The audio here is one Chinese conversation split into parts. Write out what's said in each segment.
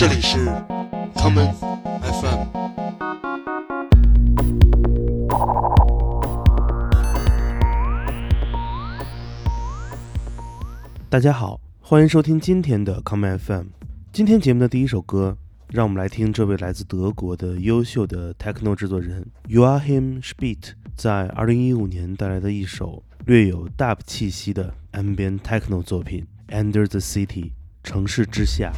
这里是 common FM。大家好，欢迎收听今天的 common FM。今天节目的第一首歌，让我们来听这位来自德国的优秀的 techno 制作人 Joachim Spiet 在2015年带来的一首略有 dub 气息的 ambient techno 作品《Under the City》城市之下。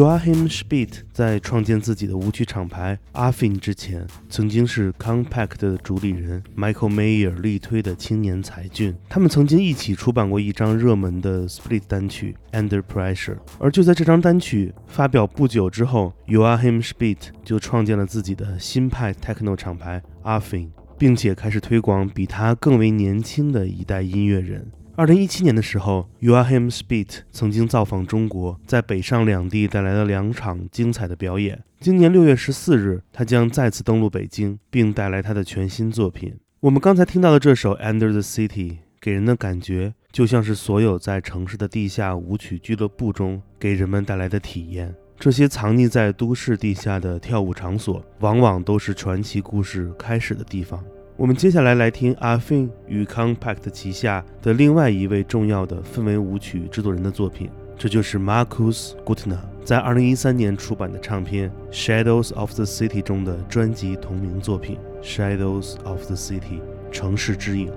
Joachim Spieth 在创建自己的舞曲厂牌 Afin 之前，曾经是 Compact 的主理人 Michael Mayer 力推的青年才俊。他们曾经一起出版过一张热门的 Split 单曲 Under Pressure。而就在这张单曲发表不久之后，Joachim Spieth 就创建了自己的新派 Techno 厂牌 Affin，并且开始推广比他更为年轻的一代音乐人。二零一七年的时候，Joachim Spit 曾经造访中国，在北上两地带来了两场精彩的表演。今年六月十四日，他将再次登陆北京，并带来他的全新作品。我们刚才听到的这首《Under the City》，给人的感觉就像是所有在城市的地下舞曲俱乐部中给人们带来的体验。这些藏匿在都市地下的跳舞场所，往往都是传奇故事开始的地方。我们接下来来听阿芬与 Compact 旗下的另外一位重要的氛围舞曲制作人的作品，这就是 Marcus Gutner 在2013年出版的唱片《Shadows of the City》中的专辑同名作品《Shadows of the City》城市之影。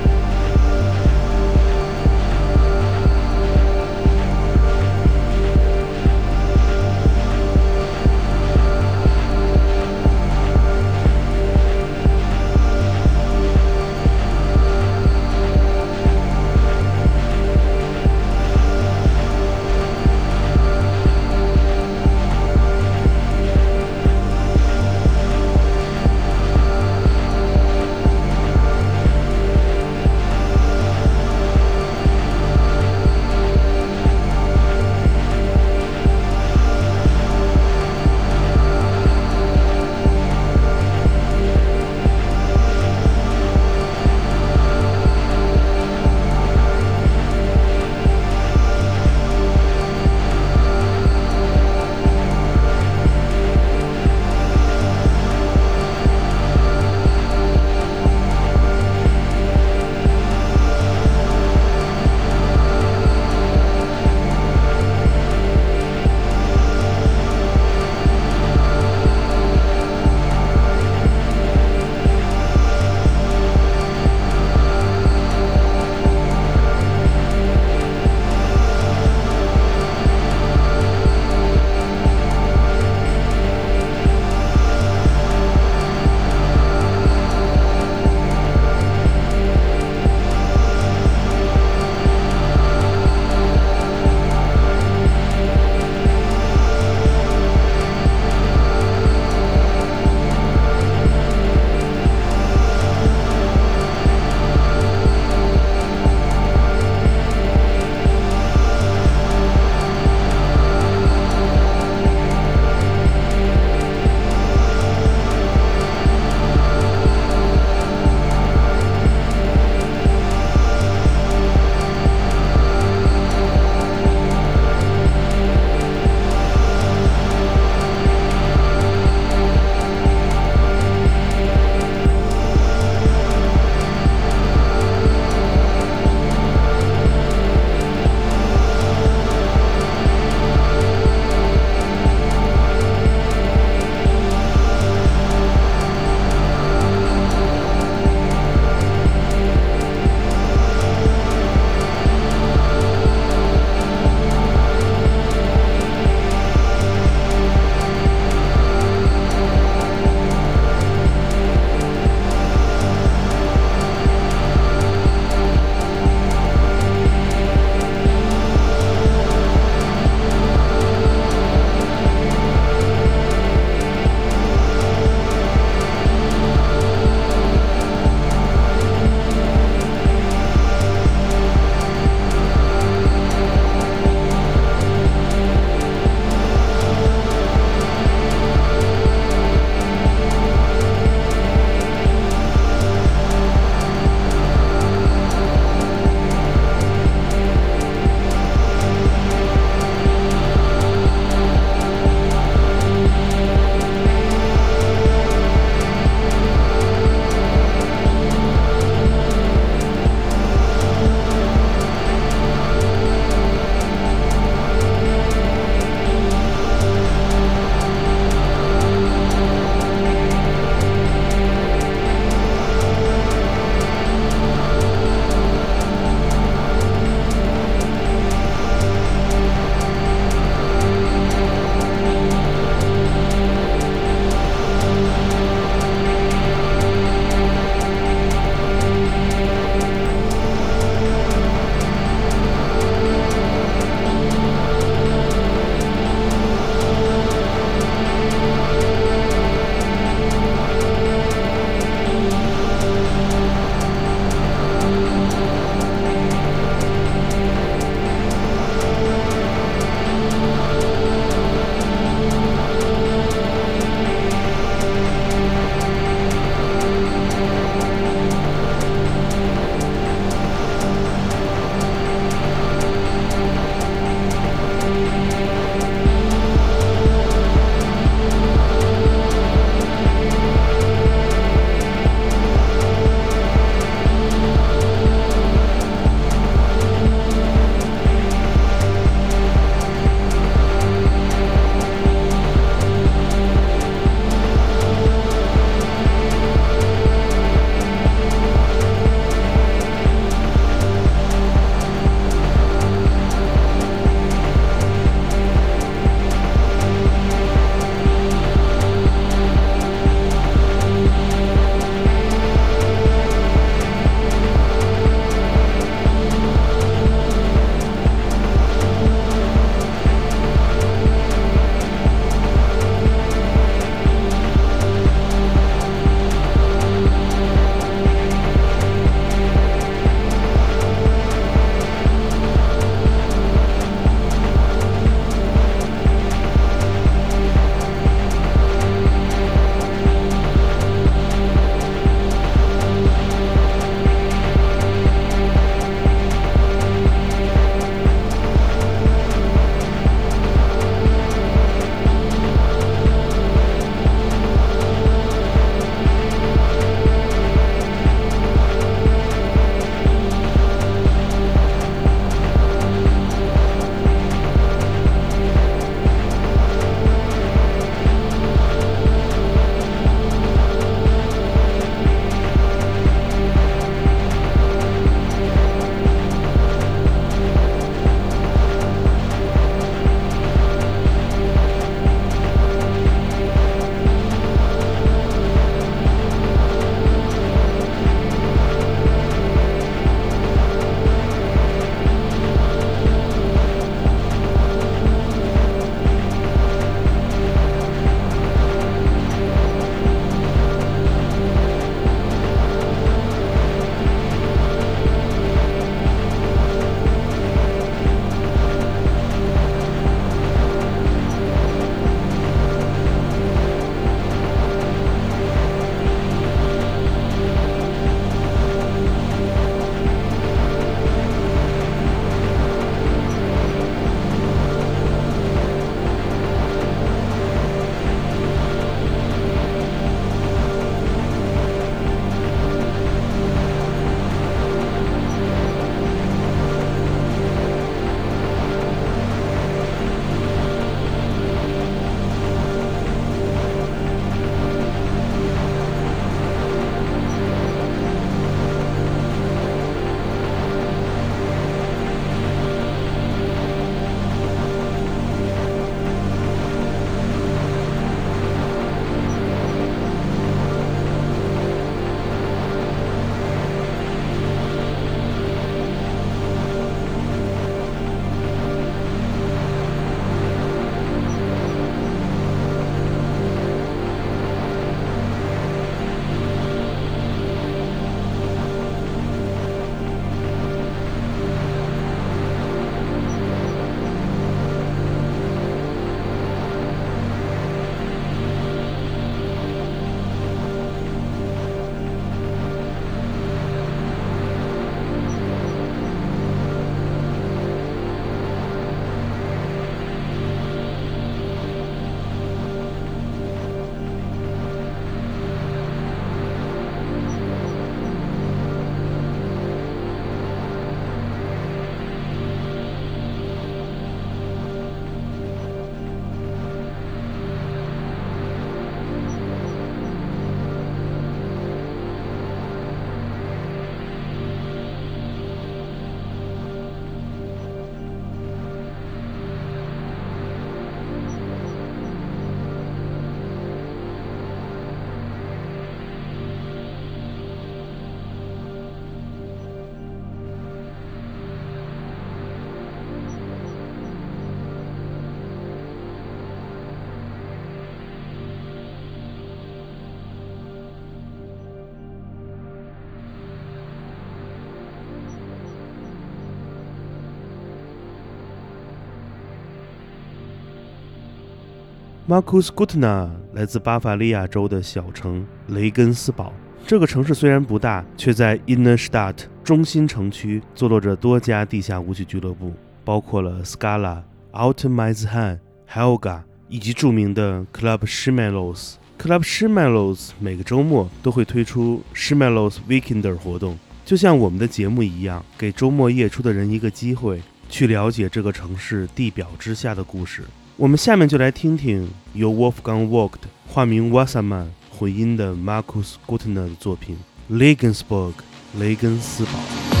Marcus Gutna 来自巴伐利亚州的小城雷根斯堡。这个城市虽然不大，却在 Innerstadt 中心城区坐落着多家地下舞曲俱乐部，包括了 Scala、Alt m a z h a n Helga 以及著名的 Club Schmelos。Club Schmelos 每个周末都会推出 Schmelos Weekender 活动，就像我们的节目一样，给周末夜出的人一个机会，去了解这个城市地表之下的故事。我们下面就来听听由 Wolfgang Vogt 化名 Wasserman 混音的 Markus Gutner 的作品《Legensburg》雷根斯堡。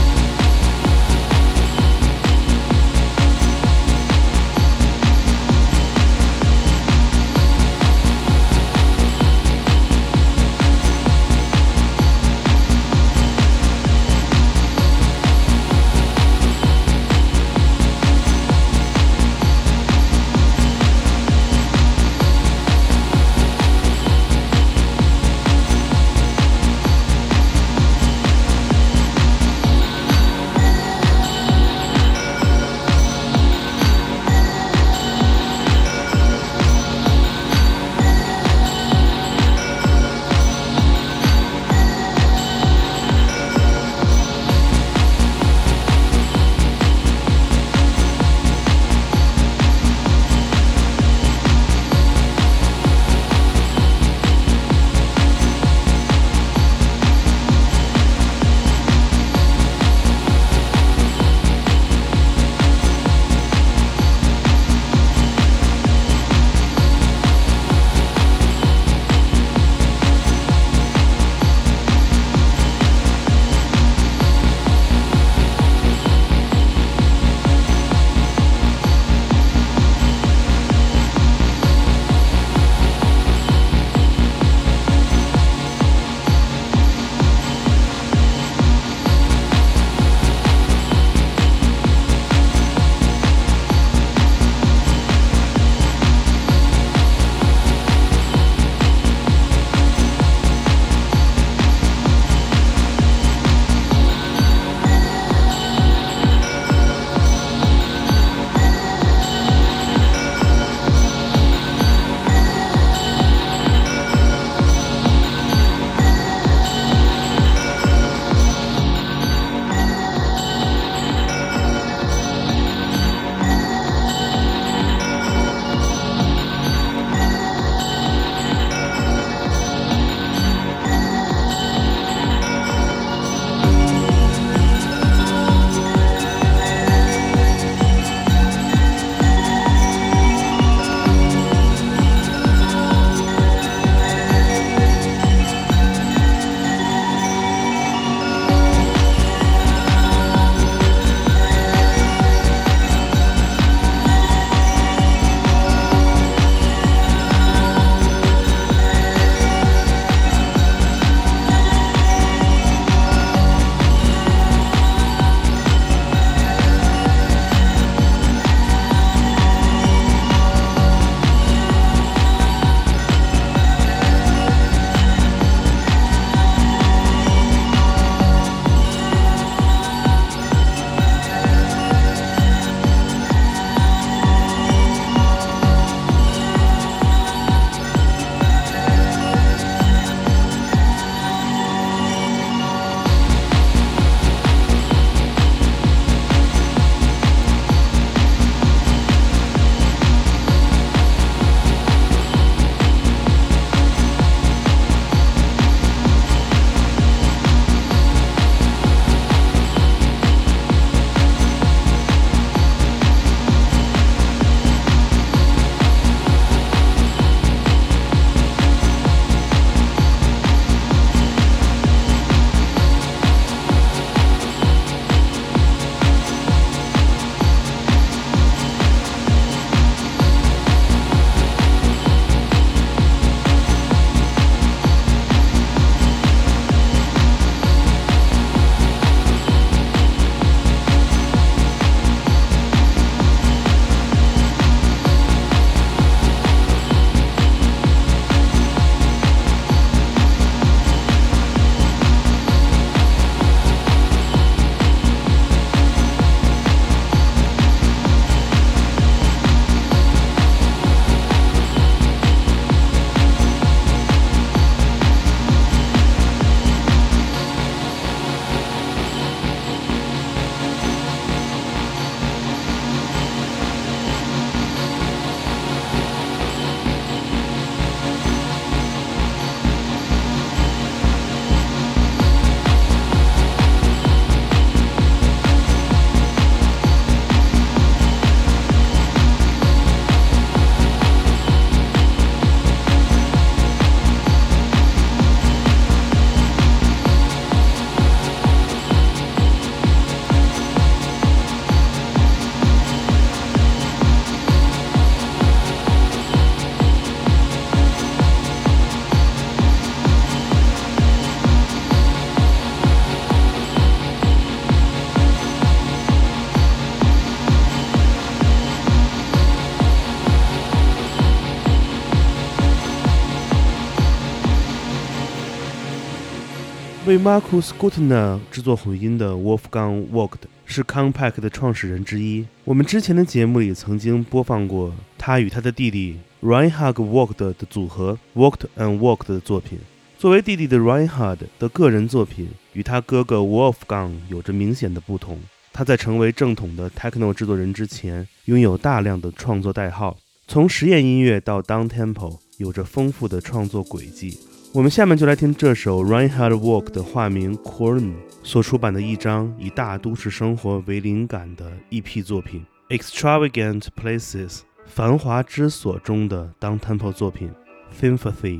为 Marcus Gutner 制作混音的 Wolfgang Vogt 是 Compact 的创始人之一。我们之前的节目里曾经播放过他与他的弟弟 Reinhard Vogt 的组合 Vogt and Vogt 的作品。作为弟弟的 Reinhard 的个人作品与他哥哥 Wolfgang 有着明显的不同。他在成为正统的 Techno 制作人之前，拥有大量的创作代号，从实验音乐到 Down Tempo，有着丰富的创作轨迹。我们下面就来听这首 Reinhard Walk 的化名 Korn 所出版的一张以大都市生活为灵感的 EP 作品《Extravagant Places》繁华之所中的 Down Tempo 作品《Sympathy》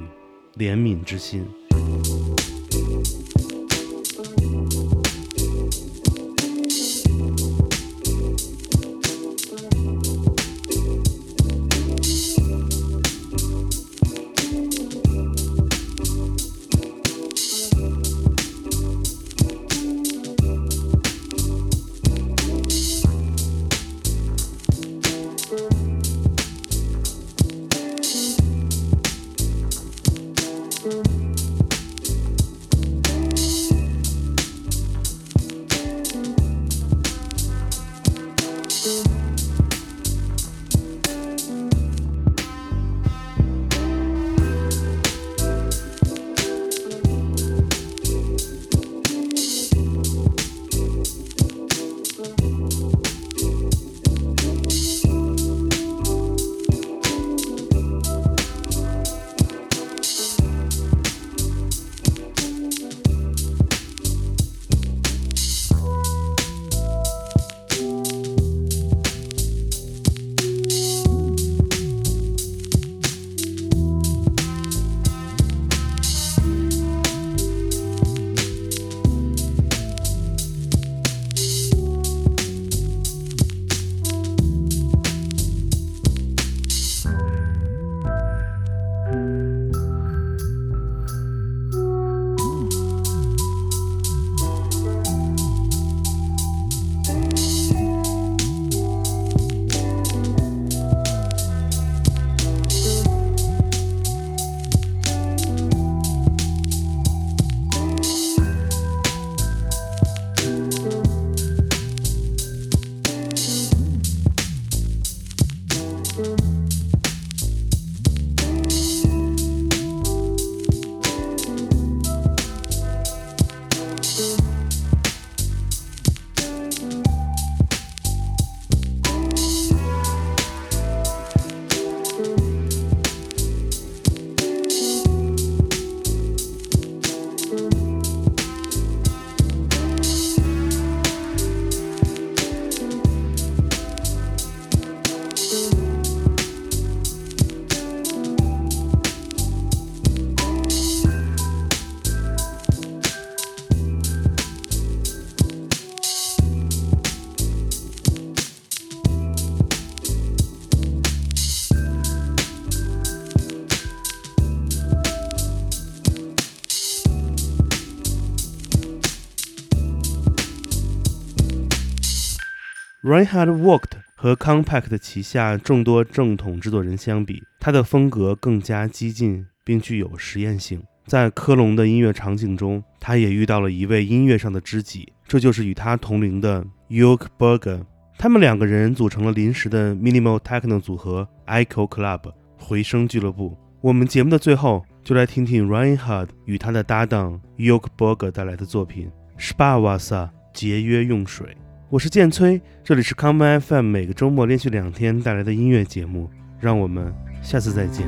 怜悯之心。Reinhard worked 和 Compact 旗下众多正统制作人相比，他的风格更加激进，并具有实验性。在科隆的音乐场景中，他也遇到了一位音乐上的知己，这就是与他同龄的 York Berger。他们两个人组成了临时的 Minimal Techno 组合 Echo Club 回声俱乐部。我们节目的最后就来听听 Reinhard 与他的搭档 York Berger 带来的作品 Spa Wasser 节约用水。我是剑崔，这里是康麦 FM，每个周末连续两天带来的音乐节目，让我们下次再见。